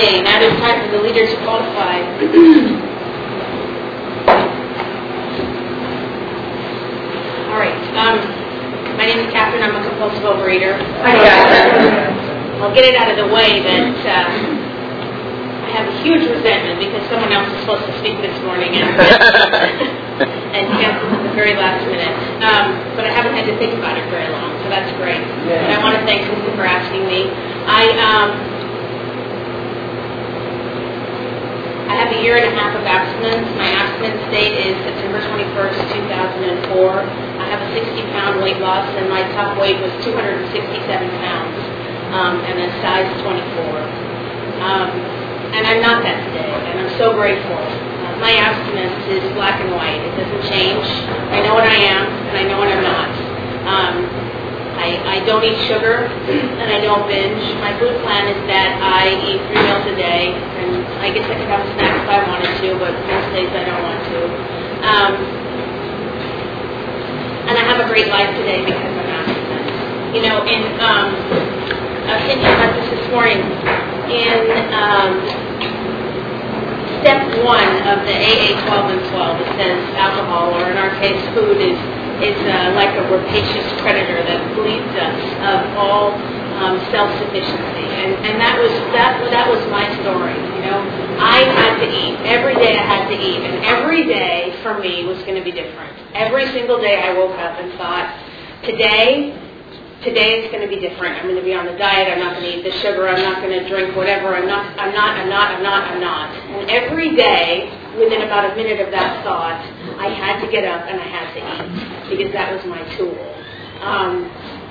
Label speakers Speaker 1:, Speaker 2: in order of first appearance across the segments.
Speaker 1: Okay, now it's time for the leaders to qualify. All right. Um, my name is Catherine. I'm a compulsive overeater.
Speaker 2: Hi, guys.
Speaker 1: I'll get it out of the way that uh, I have a huge resentment because someone else was supposed to speak this morning and, and canceled at the very last minute. Um, but I haven't had to think about it very long, so that's great. And I want to thank Susan for asking me. I um, I have a year and a half of abstinence. My abstinence date is September 21st, 2004. I have a 60 pound weight loss, and my top weight was 267 pounds, um, and a size 24. Um, and I'm not that today, and I'm so grateful. Uh, my abstinence is black and white. It doesn't change. I know what I am, and I know what I'm not. Um, I, I don't eat sugar, and I don't binge. My food plan is that I eat three meals a day, and I guess I could have a snack if I wanted to, but most days I don't want to. Um, and I have a great life today because I'm abstinent. You know, in um, I was thinking about this this morning. In um, step one of the AA 12 and 12, it says alcohol, or in our case, food is is uh, like a rapacious predator that bleeds us of all um, self-sufficiency, and and that was that that was my story. You know, I had to eat every day. I had to eat, and every day for me was going to be different. Every single day I woke up and thought, today today it's going to be different. I'm going to be on the diet. I'm not going to eat the sugar. I'm not going to drink whatever. I'm not. I'm not. I'm not. I'm not. I'm not. And every day, within about a minute of that thought, I had to get up and I had to eat because that was my tool. Um,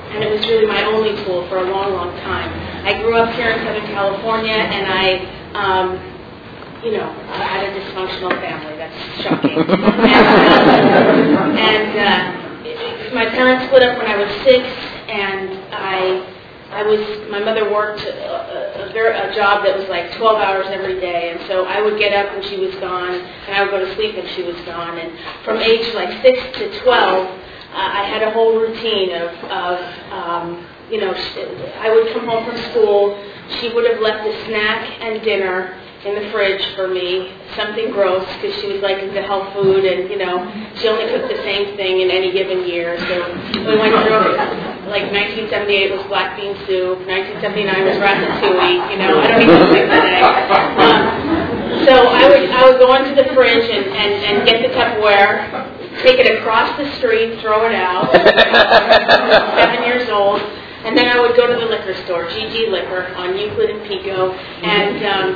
Speaker 1: and it was really my only tool for a long, long time. I grew up here in Southern California, and I, um, you know, I had a dysfunctional family. That's shocking. and uh, uh, my parents split up when I was six, and I I was my mother worked a, a, a, a job that was like 12 hours every day, and so I would get up when she was gone, and I would go to sleep when she was gone. And from age like six to 12, uh, I had a whole routine of, of um, you know, I would come home from school. She would have left a snack and dinner in the fridge for me, something gross because she was like into health food and you know she only cooked the same thing in any given year. So we went through like 1978 was black bean soup, 1979 was ratatouille. You know I don't even think today. Um, so I would I would go into the fridge and, and, and get the Tupperware, take it across the street, throw it out. Seven years old. And then I would go to the liquor store, GG Liquor on Euclid and Pico, and um,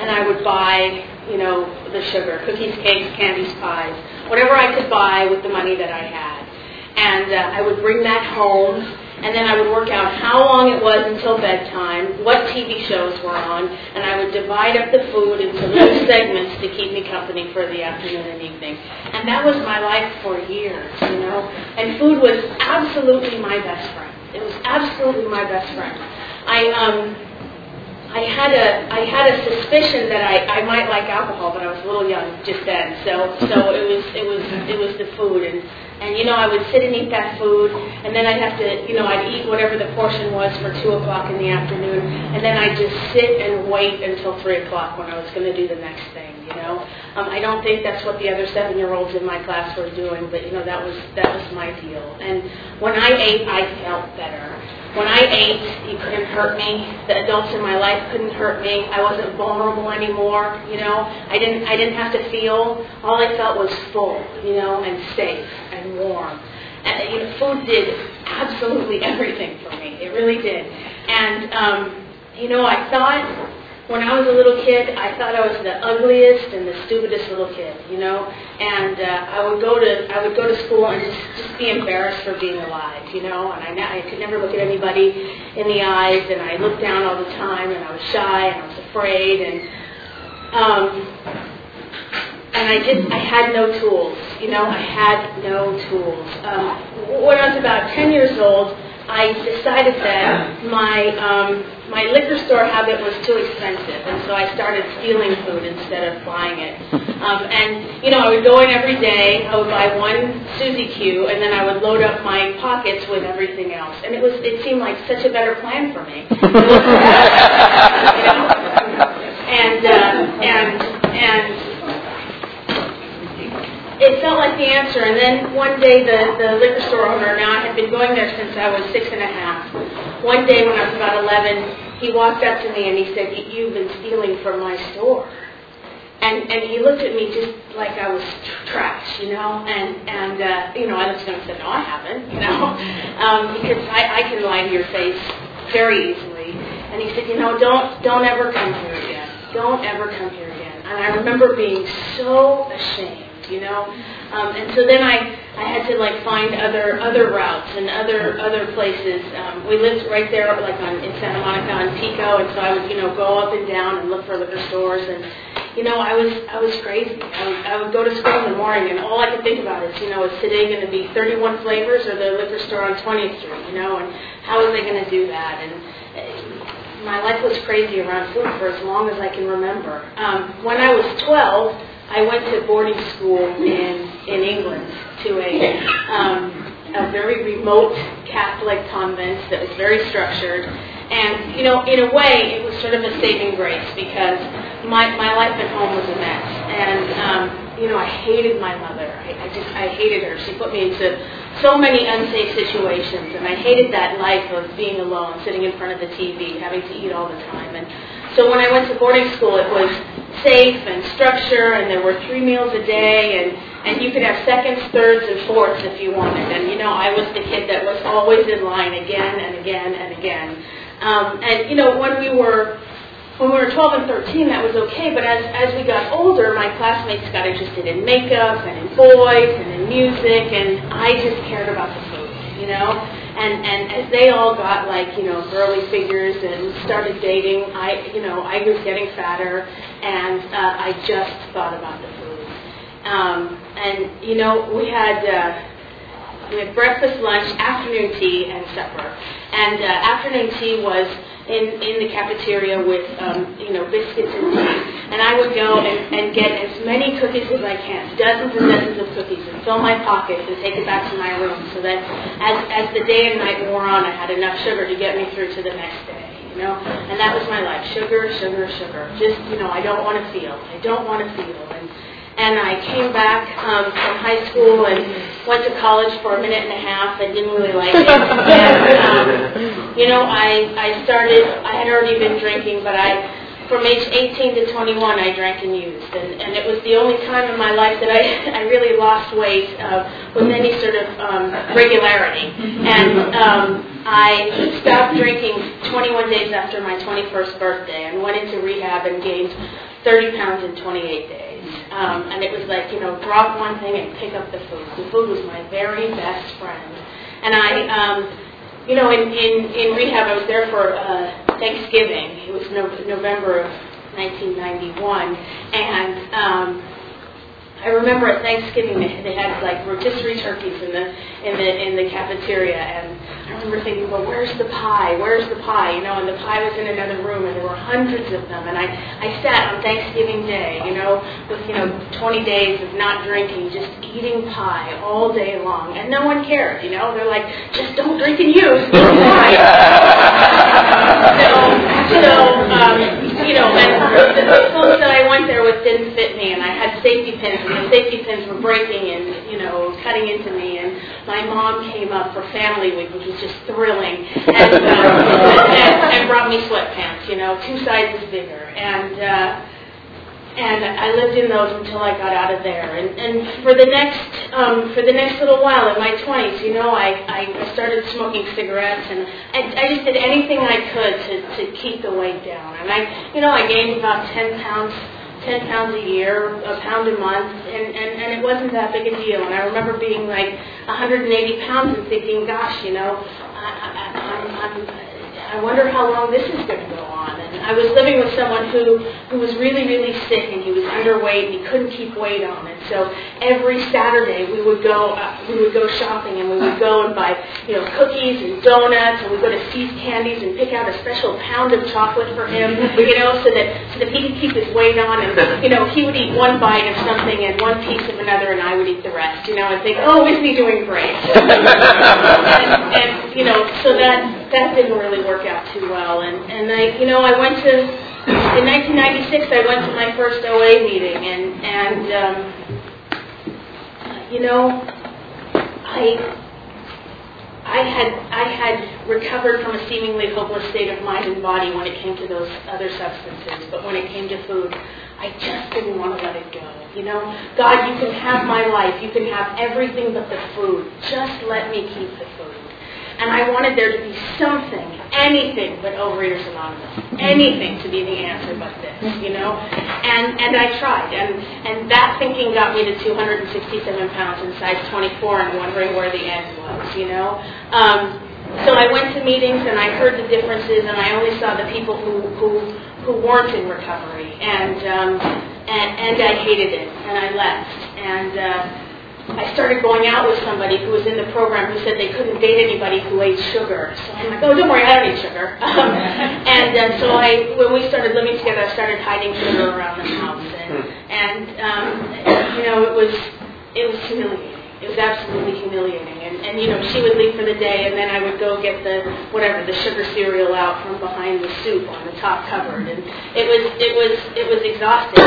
Speaker 1: and I would buy, you know, the sugar, cookies, cakes, candies, pies, whatever I could buy with the money that I had. And uh, I would bring that home, and then I would work out how long it was until bedtime, what TV shows were on, and I would divide up the food into little segments to keep me company for the afternoon and evening. And that was my life for years, you know. And food was absolutely my best friend. It was absolutely my best friend. I um, I had a I had a suspicion that I, I might like alcohol, but I was a little young just then. So so it was it was it was the food and and you know I would sit and eat that food and then I'd have to you know I'd eat whatever the portion was for two o'clock in the afternoon and then I'd just sit and wait until three o'clock when I was going to do the next thing. You know um, I don't think that's what the other seven year olds in my class were doing, but you know that was that was my deal. And when I ate, I felt better. When I ate, you couldn't hurt me. The adults in my life couldn't hurt me. I wasn't vulnerable anymore. You know, I didn't. I didn't have to feel. All I felt was full. You know, and safe and warm. And you know, food did absolutely everything for me. It really did. And um, you know, I thought when I was a little kid, I thought I was the ugliest and the stupidest little kid, you know. And uh, I would go to I would go to school and just just be embarrassed for being alive, you know. And I I could never look at anybody in the eyes, and I looked down all the time, and I was shy, and I was afraid, and um, and I didn't I had no tools, you know. I had no tools. Um, when I was about ten years old. I decided that my um, my liquor store habit was too expensive, and so I started stealing food instead of buying it. Um, and you know, I would go in every day. I would buy one Suzy Q, and then I would load up my pockets with everything else. And it was it seemed like such a better plan for me. you know? And uh, and and answer. And then one day, the, the liquor store owner, now I had been going there since I was six and a half. One day when I was about 11, he walked up to me and he said, you've been stealing from my store. And, and he looked at me just like I was trash, you know, and, and uh, you know, I looked at him and said, no, I haven't, you know, um, because I, I can lie to your face very easily. And he said, you know, don't, don't ever come here again. Don't ever come here again. And I remember being so ashamed you know. Um, and so then I, I had to like find other other routes and other other places. Um, we lived right there, like on in Santa Monica on Pico, and so I would you know go up and down and look for liquor stores and. You know, I was I was crazy. I would, I would go to school in the morning, and all I could think about is, you know, is today going to be 31 flavors or the liquor store on 20th Street? You know, and how are they going to do that? And uh, my life was crazy around food for as long as I can remember. Um, when I was 12, I went to boarding school in in England to a um, a very remote Catholic convent that was very structured. And, you know, in a way, it was sort of a saving grace because my, my life at home was a mess. And, um, you know, I hated my mother. I, I just, I hated her. She put me into so many unsafe situations. And I hated that life of being alone, sitting in front of the TV, having to eat all the time. And so when I went to boarding school, it was safe and structure, and there were three meals a day, and and you could have seconds, thirds, and fourths if you wanted. And you know, I was the kid that was always in line again and again and again. Um, and you know, when we were when we were 12 and 13, that was okay. But as as we got older, my classmates got interested in makeup and in boys and in music, and I just cared about the food, you know. And and as they all got like you know girly figures and started dating, I you know I was getting fatter, and uh, I just thought about the food. Um, and you know we had. Uh, we had breakfast, lunch, afternoon tea, and supper. And uh, afternoon tea was in, in the cafeteria with, um, you know, biscuits and tea. And I would go and, and get as many cookies as I can, dozens and dozens of cookies, and fill my pockets and take it back to my room so that as, as the day and night wore on, I had enough sugar to get me through to the next day. You know, and that was my life: sugar, sugar, sugar. Just, you know, I don't want to feel. I don't want to feel. And and I came back um, from high school and went to college for a minute and a half and didn't really like it. And, um, you know, I, I started, I had already been drinking, but I, from age 18 to 21, I drank and used. And, and it was the only time in my life that I, I really lost weight uh, with any sort of um, regularity. And um, I stopped drinking 21 days after my 21st birthday and went into rehab and gained 30 pounds in 28 days. Um, and it was like, you know, drop one thing and pick up the food. The food was my very best friend. And I, um, you know, in, in, in rehab, I was there for uh, Thanksgiving. It was no, November of 1991. And um, I remember at Thanksgiving they, they had like rotisserie turkeys in the in the in the cafeteria, and I remember thinking, well, where's the pie? Where's the pie? You know, and the pie was in another room, and there were hundreds of them. And I I sat on Thanksgiving Day, you know, with you know 20 days of not drinking, just eating pie all day long, and no one cared. You know, they're like, just don't drink and use. so so um, you know, and the folks that I went there with didn't fit me, and I had safety pins and the safety pins were breaking and, you know, cutting into me. And my mom came up for family week, which was just thrilling, and, uh, and, and brought me sweatpants, you know, two sizes bigger. And, uh, and I lived in those until I got out of there. And, and for the next um, for the next little while in my 20s, you know, I, I started smoking cigarettes, and I, I just did anything I could to, to keep the weight down. And I, you know, I gained about 10 pounds 10 pounds a year, a pound a month, and, and, and it wasn't that big a deal. And I remember being like 180 pounds and thinking, gosh, you know, I, I, I'm, I'm I wonder how long this is going to go on. And I was living with someone who, who was really, really sick and he was underweight and he couldn't keep weight on. And so every Saturday we would go, uh, we would go shopping and we would go and buy, you know, cookies and donuts and we'd go to See's Candies and pick out a special pound of chocolate for him, you know, so that, so that he could keep his weight on. And, you know, he would eat one bite of something and one piece of another and I would eat the rest, you know, and think, oh, isn't he doing great? and, and, you know, so that, that didn't really work out too well. And, and I, you know, I went to, in 1996, I went to my first OA meeting, and, and um, you know, I I had I had recovered from a seemingly hopeless state of mind and body when it came to those other substances, but when it came to food, I just didn't want to let it go. You know, God, you can have my life, you can have everything but the food. Just let me keep the. And I wanted there to be something, anything but Overeaters Anonymous, anything to be the answer but this, you know? And, and I tried. And, and that thinking got me to 267 pounds in size 24 and wondering where the end was, you know? Um, so I went to meetings and I heard the differences and I only saw the people who, who, who weren't in recovery. And, um, and, and I hated it and I left. And, uh, I started going out with somebody who was in the program who said they couldn't date anybody who ate sugar. So I'm like, oh, don't worry, I don't eat sugar. Um, and uh, so I, when we started living together, I started hiding sugar around the house, and, and um, you know, it was it was humiliating. It was absolutely humiliating. And, you know, she would leave for the day, and then I would go get the, whatever, the sugar cereal out from behind the soup on the top cupboard. And it was, it was, it was exhausting.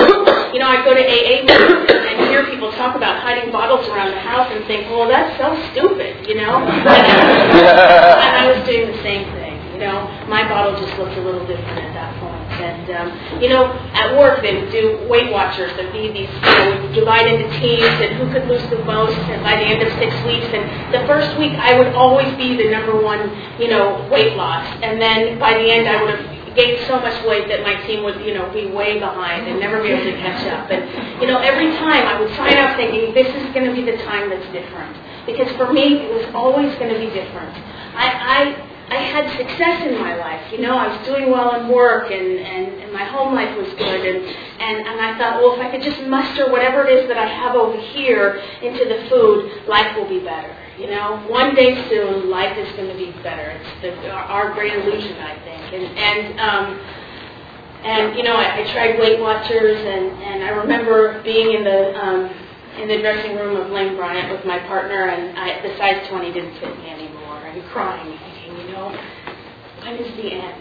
Speaker 1: you know, I'd go to AA meetings and hear people talk about hiding bottles around the house and think, well, that's so stupid, you know? and I was doing the same thing. You know, my bottle just looked a little different at that point. And um, you know, at work they would do Weight Watchers. There'd be these, you know, divide into teams and who could lose the most. And by the end of six weeks, and the first week I would always be the number one, you know, weight loss. And then by the end I would have gained so much weight that my team would, you know, be way behind and never be able to catch up. And you know, every time I would sign up thinking this is going to be the time that's different because for me it was always going to be different. I, I I had success in my life. You know, I was doing well in work and, and, and my home life was good. And, and, and I thought, well, if I could just muster whatever it is that I have over here into the food, life will be better. You know, one day soon, life is going to be better. It's the, our great illusion, I think. And, and, um, and you know, I, I tried Weight Watchers, and, and I remember being in the um, in the dressing room of Lane Bryant with my partner, and I, the size 20 didn't fit me anymore, and crying know, when is the end?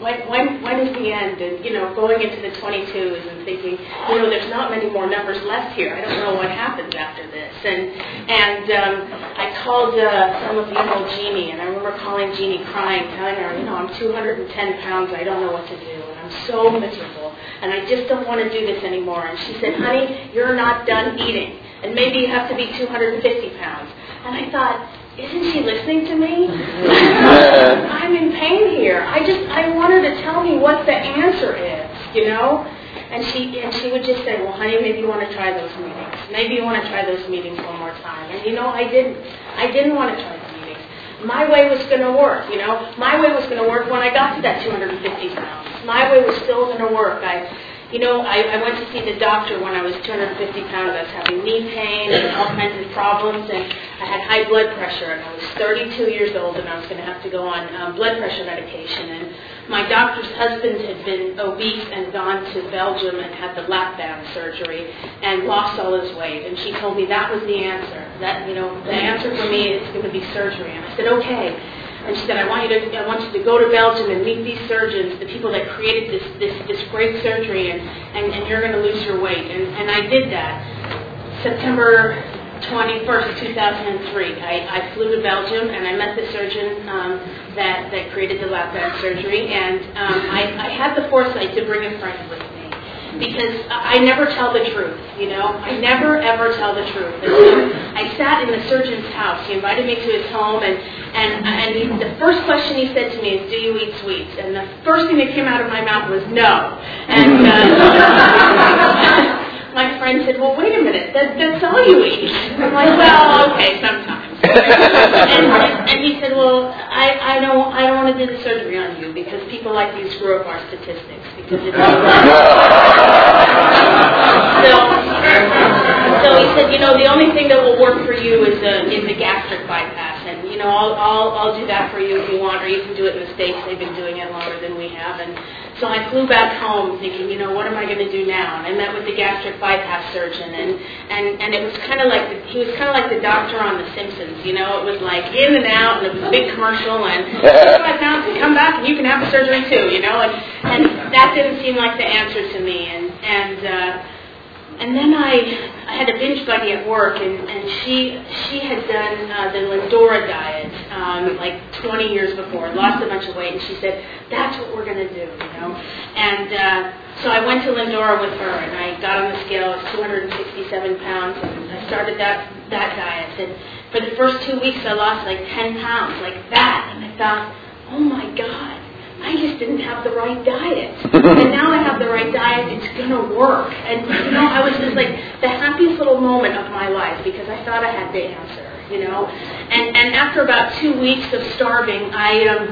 Speaker 1: When, when, when is the end? And, you know, going into the 22s and thinking, you know, there's not many more numbers left here. I don't know what happens after this. And, and um, I called uh, some of you know Jeannie, and I remember calling Jeannie crying, telling her, you know, I'm 210 pounds. I don't know what to do. And I'm so miserable. And I just don't want to do this anymore. And she said, honey, you're not done eating. And maybe you have to be 250 pounds. And I thought, isn't she listening to me? I'm in pain here. I just I want her to tell me what the answer is, you know? And she and she would just say, Well honey, maybe you want to try those meetings. Maybe you want to try those meetings one more time. And you know, I didn't. I didn't want to try the meetings. My way was gonna work, you know. My way was gonna work when I got to that two hundred and fifty pounds. My way was still gonna work. I you know, I, I went to see the doctor when I was 250 pounds. I was having knee pain and all kinds of problems, and I had high blood pressure. And I was 32 years old, and I was going to have to go on um, blood pressure medication. And my doctor's husband had been obese and gone to Belgium and had the lap band surgery and lost all his weight. And she told me that was the answer. That you know, the answer for me is going to be surgery. And I said, okay. And she said, I want you to, I want you to go to Belgium and meet these surgeons, the people that created this, this, this great surgery, and, and, and you're going to lose your weight. And, and I did that. September 21st, 2003. I, I flew to Belgium and I met the surgeon um, that, that created the lap band surgery. And um, I, I had the foresight to bring a friend with me because I never tell the truth, you know. I never ever tell the truth. And so I sat in the surgeon's house. He invited me to his home, and and and he, the first question he said to me is, "Do you eat sweets?" And the first thing that came out of my mouth was no. And uh, my friend said, "Well, wait a minute. That, that's all you eat." I'm like, "Well, okay, sometimes." and, and he said, "Well, I, I don't I don't want to do the surgery on you because people like you screw up our statistics because it's." so, so he said, you know, the only thing that will work for you is a is a gastric bypass, you know, I'll I'll I'll do that for you if you want, or you can do it in the states. They've been doing it longer than we have, and so I flew back home thinking, you know, what am I going to do now? And I met with the gastric bypass surgeon, and and and it was kind of like the, he was kind of like the doctor on The Simpsons. You know, it was like in and out, and it was a big commercial, and five pounds and come back, and you can have the surgery too. You know, and and that didn't seem like the answer to me, and and. uh and then I, I had a binge buddy at work, and, and she she had done uh, the Lindora diet um, like 20 years before, lost a bunch of weight, and she said, "That's what we're to do," you know. And uh, so I went to Lindora with her, and I got on the scale. It was 267 pounds, and I started that that diet. And for the first two weeks, I lost like 10 pounds, like that. And I thought, oh my God, have the right diet. and now I have the right diet, it's going to work. And, you know, I was just like the happiest little moment of my life because I thought I had the answer, you know. And, and after about two weeks of starving, I, um,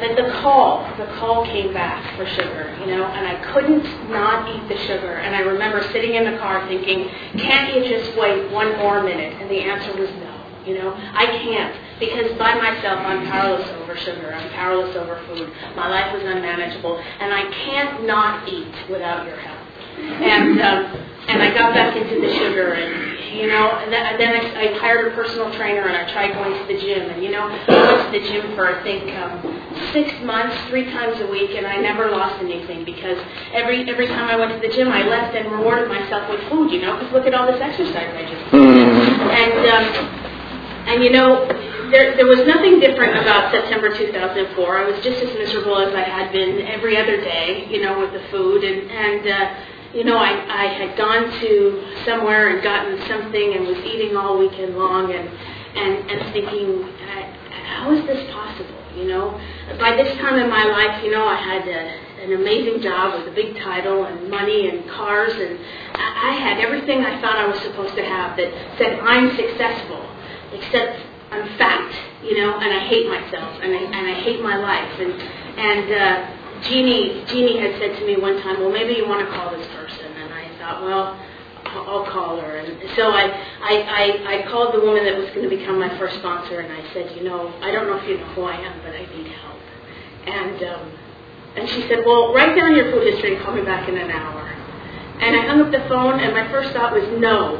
Speaker 1: the, the call, the call came back for sugar, you know, and I couldn't not eat the sugar. And I remember sitting in the car thinking, can't you just wait one more minute? And the answer was no. You know, I can't because by myself I'm powerless over sugar. I'm powerless over food. My life is unmanageable, and I can't not eat without your help. And um, and I got back into the sugar, and you know, and then, and then I, I hired a personal trainer, and I tried going to the gym, and you know, I went to the gym for I think um, six months, three times a week, and I never lost anything because every every time I went to the gym, I left and rewarded myself with food. You know, because look at all this exercise I just did, and. Um, and you know, there, there was nothing different about September 2004. I was just as miserable as I had been every other day, you know, with the food. And, and uh, you know, I, I had gone to somewhere and gotten something and was eating all weekend long and, and, and thinking, how is this possible? You know, by this time in my life, you know, I had a, an amazing job with a big title and money and cars, and I, I had everything I thought I was supposed to have that said I'm successful except I'm fat, you know, and I hate myself, and I, and I hate my life. And, and uh, Jeannie, Jeannie had said to me one time, well, maybe you want to call this person. And I thought, well, I'll call her. And so I, I, I, I called the woman that was going to become my first sponsor, and I said, you know, I don't know if you know who I am, but I need help. And, um, and she said, well, write down your food history and call me back in an hour. And I hung up the phone, and my first thought was no.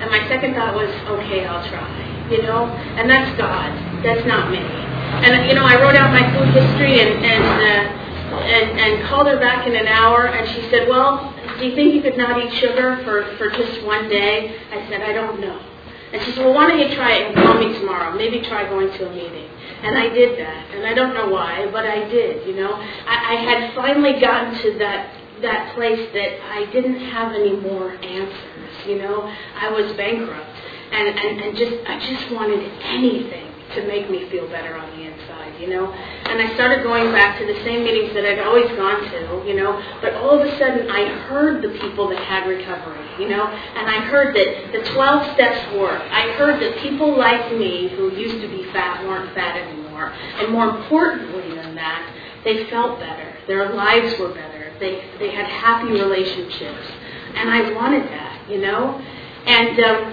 Speaker 1: And my second thought was, okay, I'll try you know, and that's God. That's not me. And you know, I wrote out my food history and and uh, and, and called her back in an hour, and she said, "Well, do you think you could not eat sugar for for just one day?" I said, "I don't know." And she said, "Well, why don't you try it and call me tomorrow? Maybe try going to a meeting." And I did that, and I don't know why, but I did. You know, I, I had finally gotten to that that place that I didn't have any more answers. You know, I was bankrupt and, and, and just I just wanted anything to make me feel better on the inside, you know. And I started going back to the same meetings that I'd always gone to, you know. But all of a sudden, I heard the people that had recovery, you know, and I heard that the 12 steps work. I heard that people like me who used to be fat weren't fat anymore. And more importantly than that, they felt better. Their lives were better. They they had happy relationships, and I wanted that, you know. And um,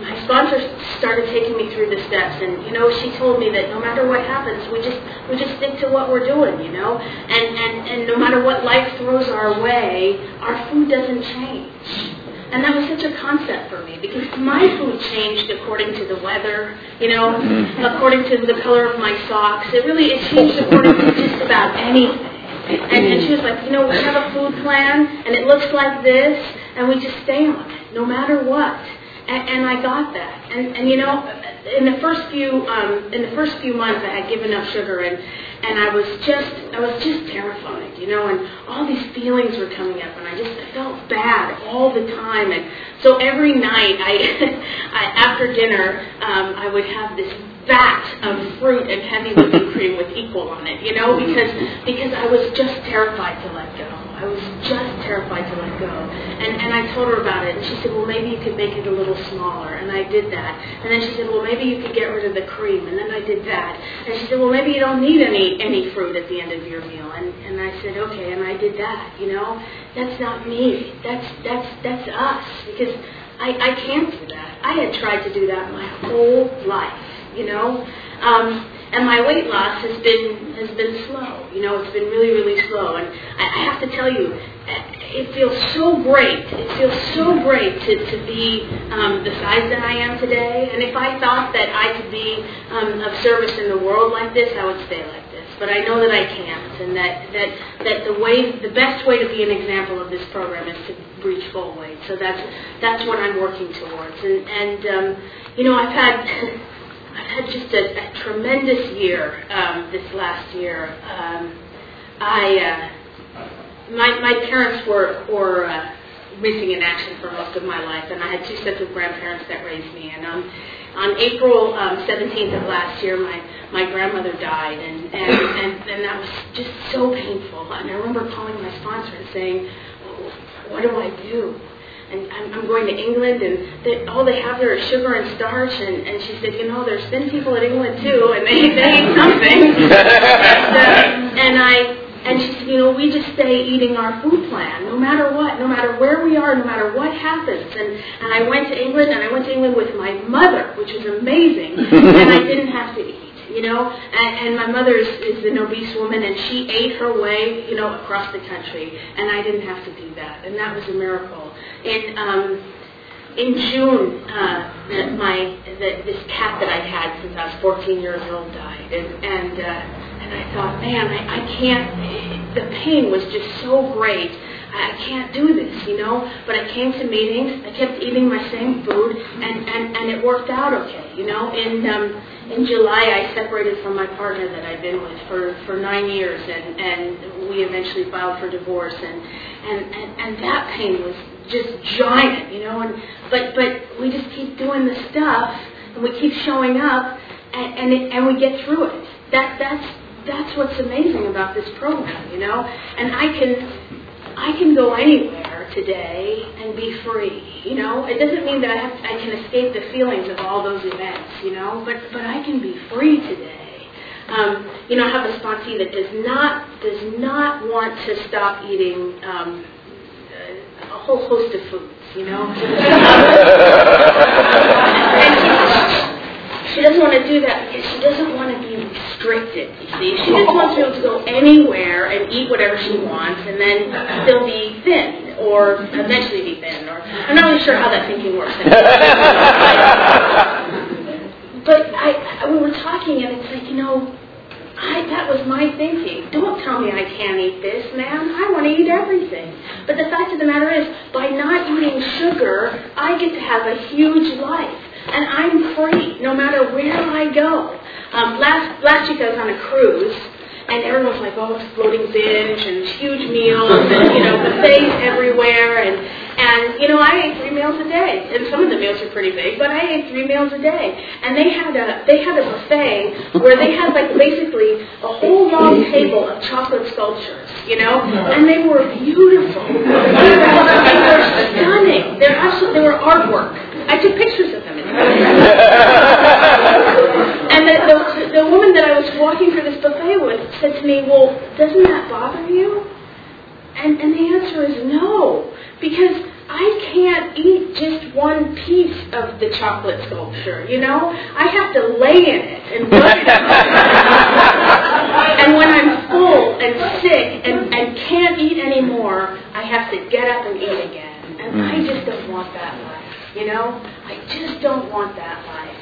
Speaker 1: my sponsor started taking me through the steps and you know she told me that no matter what happens we just we just stick to what we're doing you know? And and and no matter what life throws our way our food doesn't change. And that was such a concept for me because my food changed according to the weather you know mm-hmm. according to the color of my socks. It really it changed according to just about anything. And, and she was like, you know, we have a food plan, and it looks like this, and we just stay on it, no matter what and, and I got that. And, and you know, in the first few um, in the first few months, I had given up sugar, and and I was just I was just terrified, you know, and all these feelings were coming up, and I just I felt bad all the time, and so every night, I, I after dinner, um, I would have this vat of fruit and heavy whipping cream with equal on it, you know, because because I was just terrified to let go. Terrified to let go. And, and I told her about it, and she said, well, maybe you could make it a little smaller. And I did that. And then she said, well, maybe you could get rid of the cream. And then I did that. And she said, well, maybe you don't need any, any fruit at the end of your meal. And, and I said, okay. And I did that, you know. That's not me. That's, that's, that's us. Because I, I can't do that. I had tried to do that my whole life, you know. Um, and my weight loss has been has been slow. You know, it's been really really slow. And I, I have to tell you, it feels so great. It feels so great to, to be um, the size that I am today. And if I thought that I could be um, of service in the world like this, I would stay like this. But I know that I can't, and that that that the way the best way to be an example of this program is to reach full weight. So that's that's what I'm working towards. And and um, you know I've had I've had just a, a tremendous year um, this last year. Um, I uh, my my parents were were uh, missing in action for most of my life, and I had two sets of grandparents that raised me. And um, on April um, 17th of last year, my my grandmother died, and, and and and that was just so painful. And I remember calling my sponsor and saying, "What do I do?" And I'm, I'm going to England, and they, all they have there is sugar and starch. And, and she said, "You know, there's thin people in England too, and they they eat something." and, uh, and I and she said, you know, we just stay eating our food plan, no matter what, no matter where we are, no matter what happens. And, and I went to England, and I went to England with my mother, which was amazing, and I didn't have to eat you know. And, and my mother is, is an obese woman, and she ate her way, you know, across the country, and I didn't have to do that, and that was a miracle. In um, in June, uh, my the, this cat that I had since I was 14 years old died, and and uh, and I thought, man, I, I can't. The pain was just so great. I can't do this, you know. But I came to meetings. I kept eating my same food, and and and it worked out okay, you know. In um, in July, I separated from my partner that I'd been with for, for nine years, and, and we eventually filed for divorce, and, and, and, and that pain was just giant, you know. And but but we just keep doing the stuff, and we keep showing up, and and, it, and we get through it. That that's that's what's amazing about this program, you know. And I can I can go anywhere today and be free. You know, it doesn't mean that I have I can escape the feelings of all those events. You know, but but I can be free today. Um, you know, I have a sponsee that does not does not want to stop eating um, a whole host of foods. You know. she doesn't want to do that because she doesn't want to be restricted. You see, she just wants to be able to go anywhere and eat whatever she wants, and then still be thin, or eventually be thin. Or I'm not really sure how that thinking works. but I, I, we were talking, and it's like you know. I, that was my thinking. Don't tell me I can't eat this, man. I want to eat everything. But the fact of the matter is, by not eating sugar, I get to have a huge life and I'm free no matter where I go. Um, last last week I was on a cruise, and everyone was like, "Oh, exploding binge and huge meals, and you know, buffets everywhere." And and you know, I ate three meals a day, and some of the meals are pretty big, but I ate three meals a day. And they had a they had a buffet where they had like basically a whole long table of chocolate sculptures, you know, and they were beautiful. They were stunning. They're absolutely they were artwork. I took pictures of them. and the, the, the woman that I was walking through this buffet with said to me, Well, doesn't that bother you? And, and the answer is no, because I can't eat just one piece of the chocolate sculpture, you know? I have to lay in it and look at it. and when I'm full and sick and, and can't eat anymore, I have to get up and eat again. And I just don't want that life. You know, I just don't want that life.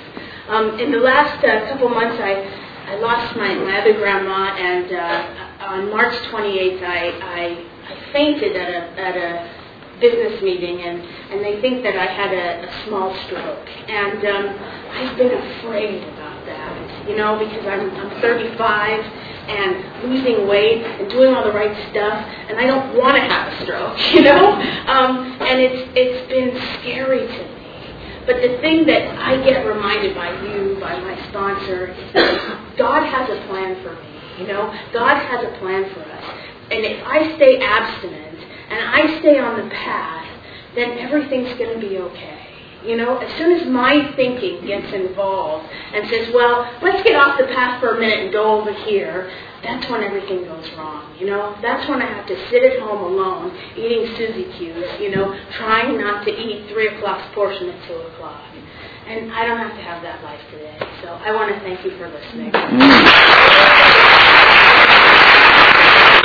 Speaker 1: Um, in the last uh, couple months, I I lost my, my other grandma, and uh, on March 28th, I, I I fainted at a at a business meeting, and and they think that I had a, a small stroke, and um, I've been afraid about that, you know, because I'm I'm 35 and losing weight and doing all the right stuff, and I don't want to have a stroke, you know. Um, and it's it's been scary to me. But the thing that I get reminded by you, by my sponsor, is that God has a plan for me. You know, God has a plan for us. And if I stay abstinent and I stay on the path, then everything's going to be okay. You know, as soon as my thinking gets involved and says, well, let's get off the path for a minute and go over here, that's when everything goes wrong. You know, that's when I have to sit at home alone eating Suzy Q's, you know, trying not to eat 3 o'clock's portion at 2 o'clock. And I don't have to have that life today. So I want to thank you for listening. Mm.